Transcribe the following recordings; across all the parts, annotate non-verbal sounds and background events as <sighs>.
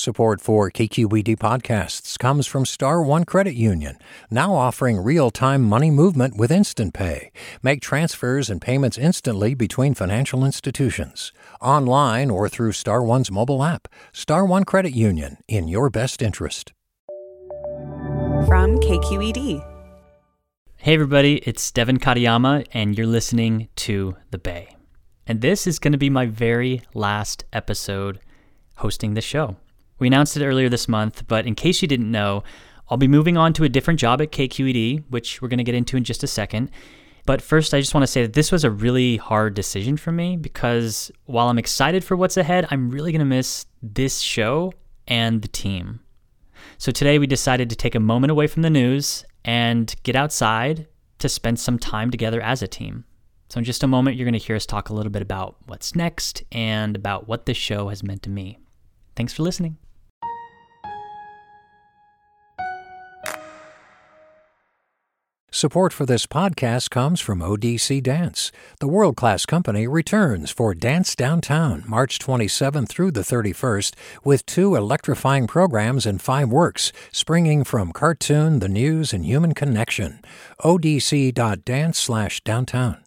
Support for KQED podcasts comes from Star One Credit Union, now offering real-time money movement with Instant Pay. Make transfers and payments instantly between financial institutions, online or through Star One's mobile app. Star One Credit Union, in your best interest. From KQED. Hey everybody, it's Devin Katayama and you're listening to The Bay. And this is going to be my very last episode hosting the show. We announced it earlier this month, but in case you didn't know, I'll be moving on to a different job at KQED, which we're going to get into in just a second. But first, I just want to say that this was a really hard decision for me because while I'm excited for what's ahead, I'm really going to miss this show and the team. So today we decided to take a moment away from the news and get outside to spend some time together as a team. So, in just a moment, you're going to hear us talk a little bit about what's next and about what this show has meant to me. Thanks for listening. Support for this podcast comes from ODC Dance. The world class company returns for Dance Downtown March 27th through the 31st with two electrifying programs and five works, springing from cartoon, the news, and human connection. odc.dance slash downtown.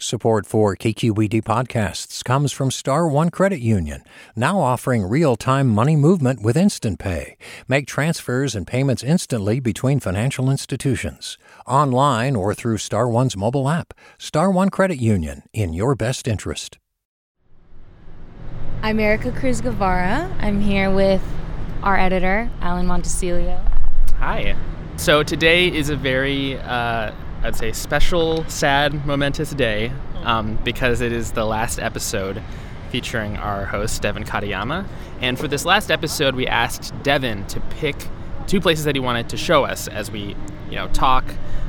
Support for KQED podcasts comes from Star One Credit Union, now offering real-time money movement with Instant Pay. Make transfers and payments instantly between financial institutions, online or through Star One's mobile app. Star One Credit Union, in your best interest. I'm Erica Cruz Guevara. I'm here with our editor, Alan Montecillo. Hi. So today is a very uh, I'd say special, sad, momentous day um, because it is the last episode featuring our host Devin Katayama. And for this last episode, we asked Devin to pick two places that he wanted to show us as we, you know, talk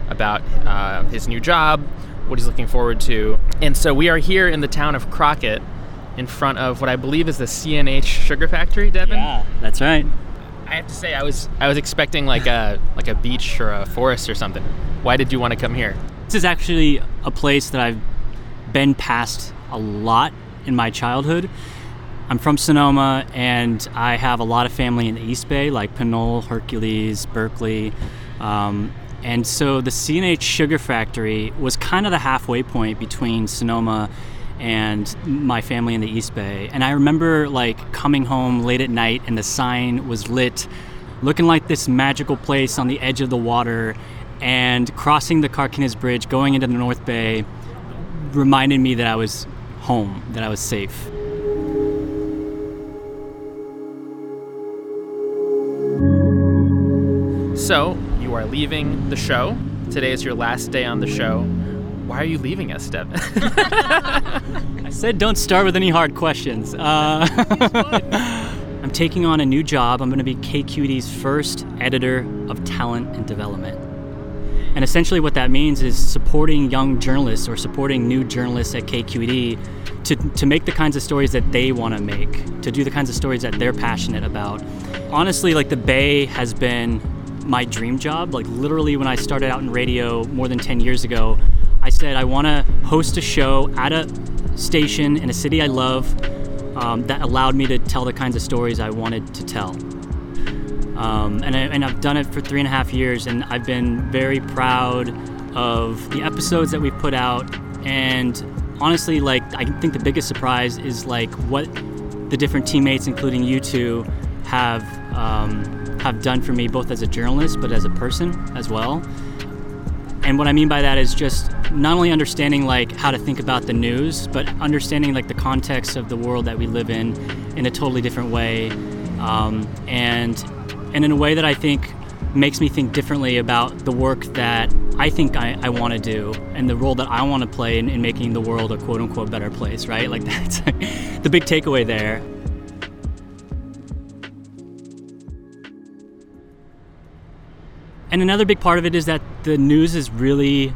about uh, his new job, what he's looking forward to. And so we are here in the town of Crockett, in front of what I believe is the C&H sugar factory. Devin. Yeah, that's right. I have to say, I was I was expecting like a <laughs> like a beach or a forest or something. Why did you want to come here? This is actually a place that I've been past a lot in my childhood. I'm from Sonoma, and I have a lot of family in the East Bay, like Pinole, Hercules, Berkeley. Um, and so the C&H Sugar Factory was kind of the halfway point between Sonoma and my family in the East Bay. And I remember like coming home late at night and the sign was lit, looking like this magical place on the edge of the water, and crossing the Carquinez Bridge, going into the North Bay, reminded me that I was home, that I was safe. So, you are leaving the show. Today is your last day on the show. Why are you leaving us, Devin? <laughs> I said don't start with any hard questions. Uh, <laughs> I'm taking on a new job. I'm going to be KQED's first editor of talent and development. And essentially, what that means is supporting young journalists or supporting new journalists at KQED to, to make the kinds of stories that they want to make, to do the kinds of stories that they're passionate about. Honestly, like the Bay has been my dream job. Like, literally, when I started out in radio more than 10 years ago, I said I want to host a show at a station in a city I love um, that allowed me to tell the kinds of stories I wanted to tell. Um, and, I, and I've done it for three and a half years, and I've been very proud of the episodes that we've put out. And honestly, like I think the biggest surprise is like what the different teammates, including you two, have um, have done for me, both as a journalist but as a person as well. And what I mean by that is just not only understanding like how to think about the news, but understanding like the context of the world that we live in in a totally different way, um, and and in a way that I think makes me think differently about the work that I think I, I want to do and the role that I want to play in, in making the world a quote unquote better place, right? Like <laughs> that's the big takeaway there. And another big part of it is that the news is really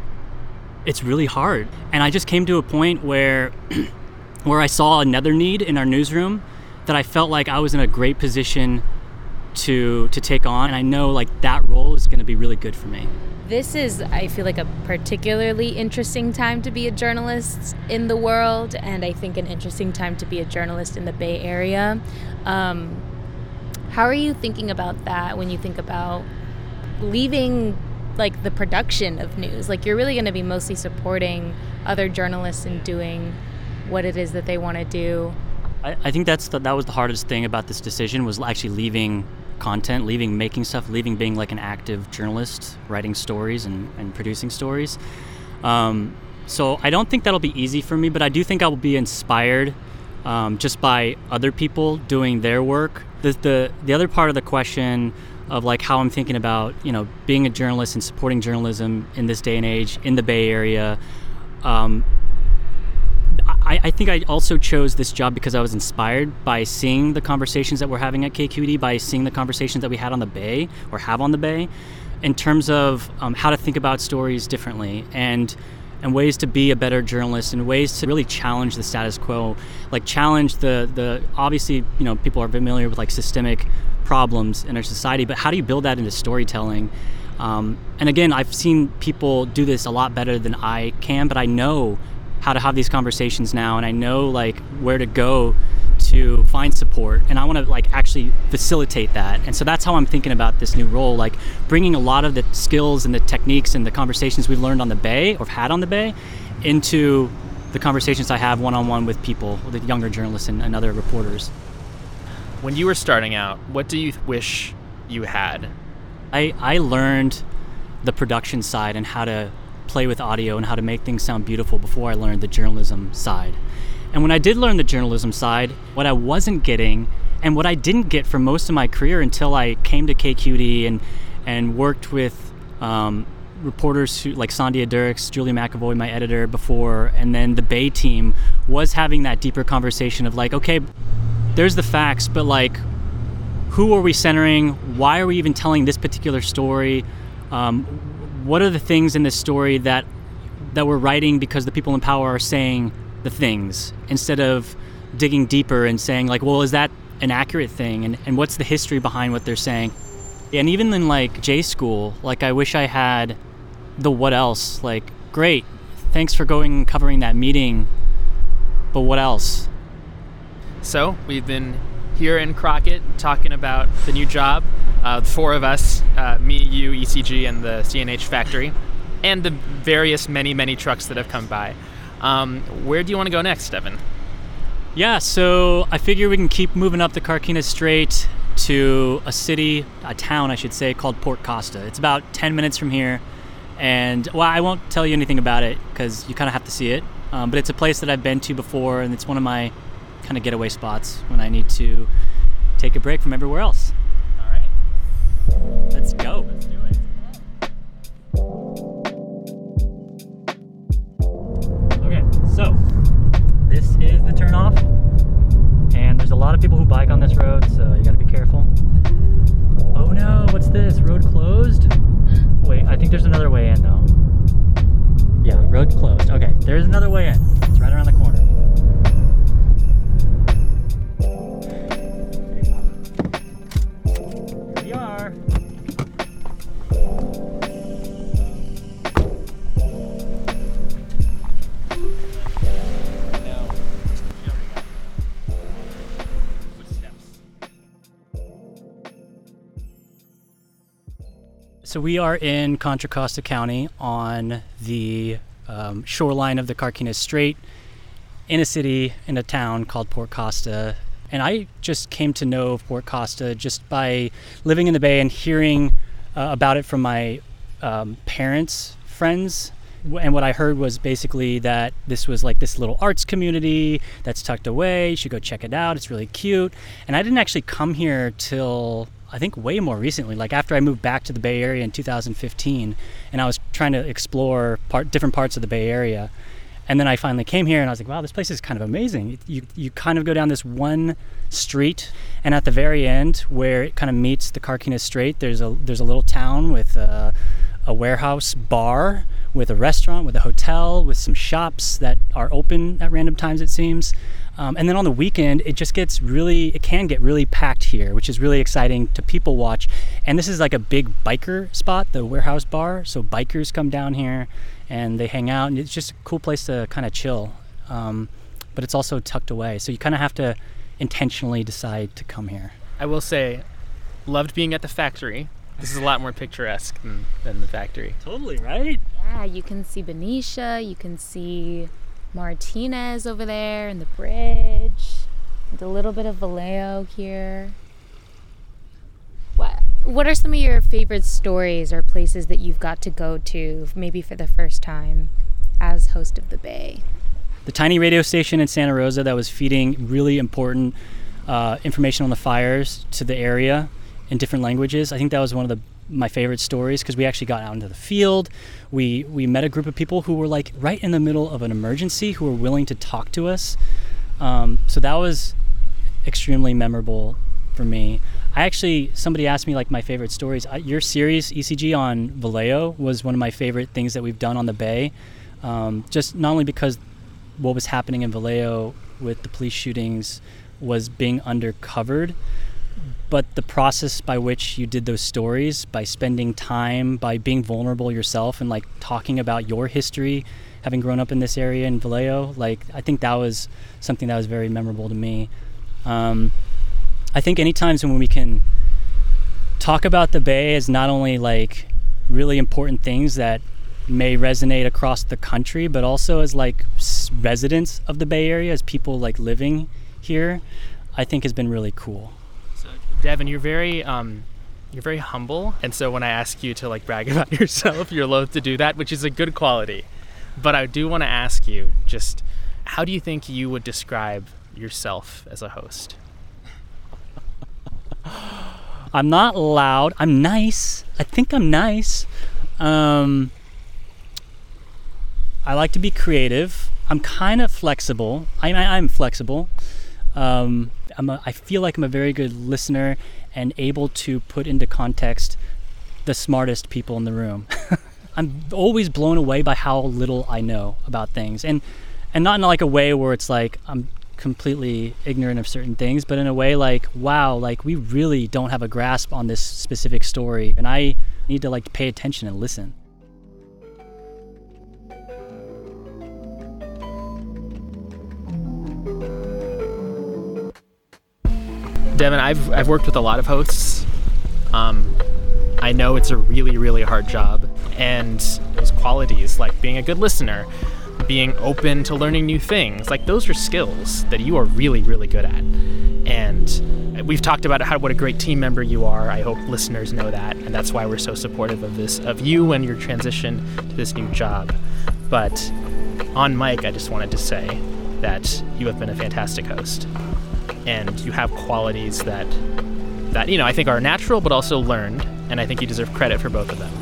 it's really hard. And I just came to a point where <clears throat> where I saw another need in our newsroom that I felt like I was in a great position to to take on and I know like that role is going to be really good for me. This is, I feel like, a particularly interesting time to be a journalist in the world, and I think an interesting time to be a journalist in the Bay Area. Um, how are you thinking about that when you think about leaving like the production of news? Like you're really going to be mostly supporting other journalists and doing what it is that they want to do. I, I think that's the, that was the hardest thing about this decision was actually leaving content, leaving making stuff, leaving being like an active journalist, writing stories and, and producing stories. Um, so I don't think that'll be easy for me, but I do think I will be inspired um, just by other people doing their work. The, the the other part of the question of like how I'm thinking about you know being a journalist and supporting journalism in this day and age in the Bay Area. Um, I, I, think I also chose this job because I was inspired by seeing the conversations that we're having at KQED, by seeing the conversations that we had on the Bay or have on the Bay, in terms of um, how to think about stories differently and and ways to be a better journalist and ways to really challenge the status quo, like challenge the the obviously you know people are familiar with like systemic problems in our society, but how do you build that into storytelling? Um, and again, I've seen people do this a lot better than I can, but I know how to have these conversations now and I know like where to go to find support and I want to like actually facilitate that. And so that's how I'm thinking about this new role like bringing a lot of the skills and the techniques and the conversations we've learned on the bay or had on the bay into the conversations I have one-on-one with people, the younger journalists and, and other reporters. When you were starting out, what do you wish you had? I I learned the production side and how to play with audio and how to make things sound beautiful before I learned the journalism side. And when I did learn the journalism side, what I wasn't getting and what I didn't get for most of my career until I came to KQED and and worked with um, reporters who, like Sandhya Dirks, Julia McEvoy, my editor before, and then the Bay team was having that deeper conversation of like, okay, there's the facts, but like, who are we centering? Why are we even telling this particular story? Um, what are the things in this story that that we're writing because the people in power are saying the things instead of digging deeper and saying like well is that an accurate thing? And, and what's the history behind what they're saying? And even in like j school like i wish i had the what else. Like great thanks for going and covering that meeting but what else? So we've been here in crockett talking about the new job uh, the four of us, uh, me, you, ECG, and the C&H factory, and the various many, many trucks that have come by. Um, where do you want to go next, Devin? Yeah, so I figure we can keep moving up the Carquinez Strait to a city, a town, I should say, called Port Costa. It's about 10 minutes from here. And, well, I won't tell you anything about it because you kind of have to see it. Um, but it's a place that I've been to before, and it's one of my kind of getaway spots when I need to take a break from everywhere else. Let's. Let's So we are in Contra Costa County on the um, shoreline of the Carquinez Strait in a city, in a town called Port Costa. And I just came to know Port Costa just by living in the Bay and hearing uh, about it from my um, parents' friends. And what I heard was basically that this was like this little arts community that's tucked away. You should go check it out. It's really cute. And I didn't actually come here till I think way more recently, like after I moved back to the Bay Area in 2015, and I was trying to explore part, different parts of the Bay Area. And then I finally came here and I was like, wow, this place is kind of amazing. You, you kind of go down this one street, and at the very end, where it kind of meets the Carquinez Strait, there's a, there's a little town with a, a warehouse bar, with a restaurant, with a hotel, with some shops that are open at random times, it seems. Um, and then on the weekend, it just gets really, it can get really packed here, which is really exciting to people watch. And this is like a big biker spot, the warehouse bar. So bikers come down here and they hang out, and it's just a cool place to kind of chill. Um, but it's also tucked away. So you kind of have to intentionally decide to come here. I will say, loved being at the factory. This is a lot more picturesque than, than the factory. Totally, right? Yeah, you can see Benicia, you can see Martinez over there and the bridge, and a little bit of Vallejo here. What what are some of your favorite stories or places that you've got to go to maybe for the first time as host of the Bay? The tiny radio station in Santa Rosa that was feeding really important uh, information on the fires to the area in different languages. I think that was one of the my favorite stories because we actually got out into the field. We we met a group of people who were like right in the middle of an emergency who were willing to talk to us. Um, so that was extremely memorable for me. I actually somebody asked me like my favorite stories. I, your series ECG on Vallejo was one of my favorite things that we've done on the Bay. Um, just not only because what was happening in Vallejo with the police shootings was being undercovered, but the process by which you did those stories, by spending time, by being vulnerable yourself, and like talking about your history, having grown up in this area in Vallejo, like I think that was something that was very memorable to me. Um, I think any times when we can talk about the Bay as not only like really important things that may resonate across the country, but also as like residents of the Bay Area, as people like living here, I think has been really cool. Devin, you're very um, you're very humble, and so when I ask you to like brag <laughs> about yourself, you're loath to do that, which is a good quality. But I do want to ask you, just how do you think you would describe yourself as a host? <laughs> I'm not loud. I'm nice. I think I'm nice. Um, I like to be creative. I'm kind of flexible. I, am flexible. Um, I'm a, I feel like I'm a very good listener and able to put into context the smartest people in the room. <laughs> I'm always blown away by how little I know about things, and and not in like a way where it's like I'm completely ignorant of certain things, but in a way like, wow, like we really don't have a grasp on this specific story, and I need to like pay attention and listen. Devin, I've I've worked with a lot of hosts. Um, I know it's a really really hard job, and those qualities like being a good listener, being open to learning new things, like those are skills that you are really really good at. And we've talked about how what a great team member you are. I hope listeners know that, and that's why we're so supportive of this of you and your transition to this new job. But on mic, I just wanted to say that you have been a fantastic host and you have qualities that that you know I think are natural but also learned, and I think you deserve credit for both of them.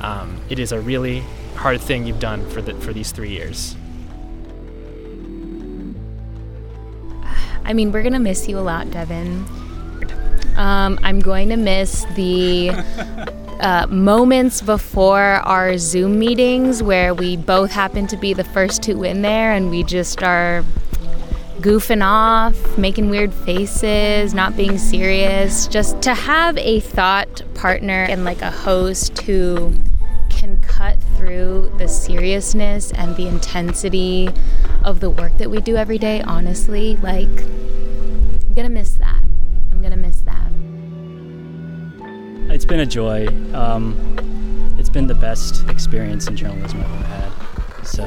Um, it is a really hard thing you've done for the, for these three years. I mean, we're gonna miss you a lot, Devin. Um, I'm going to miss the uh, moments before our Zoom meetings where we both happen to be the first two in there and we just are goofing off, making weird faces, not being serious. Just to have a thought partner and like a host who can cut through the seriousness and the intensity of the work that we do every day, honestly, like, I'm gonna miss that. I'm gonna miss that. It's been a joy. Um, it's been the best experience in journalism I've ever had. So,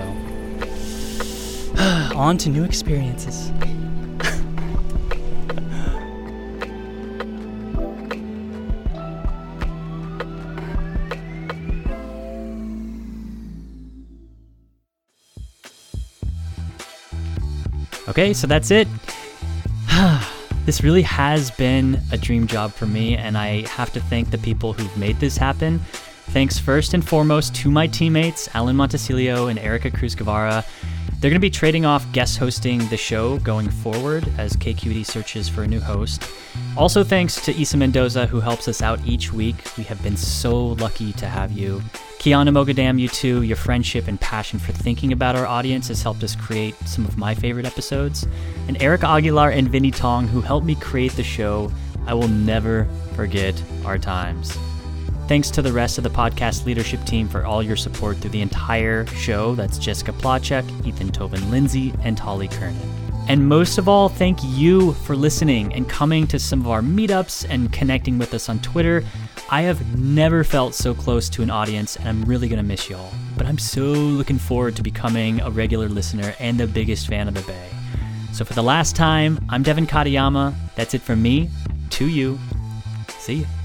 on to new experiences. okay, so that's it. <sighs> this really has been a dream job for me, and I have to thank the people who've made this happen. Thanks first and foremost to my teammates, Alan Montecillo and Erica Cruz Guevara. They're going to be trading off guest hosting the show going forward as KQED searches for a new host. Also, thanks to Isa Mendoza, who helps us out each week. We have been so lucky to have you. Kiana Moghadam, you too. Your friendship and passion for thinking about our audience has helped us create some of my favorite episodes. And Eric Aguilar and Vinnee Tong, who helped me create the show. I will never forget our times. Thanks to the rest of the podcast leadership team for all your support through the entire show. That's Jessica Placzek, Ethan Toven-Lindsey, and Holly Kernan. And most of all, thank you for listening and coming to some of our meetups and connecting with us on Twitter. I have never felt so close to an audience, and I'm really to miss y'all. But I'm so looking forward to becoming a regular listener and the biggest fan of the Bay. So, for the last time, I'm Devin Katayama. That's it from me to you. See you.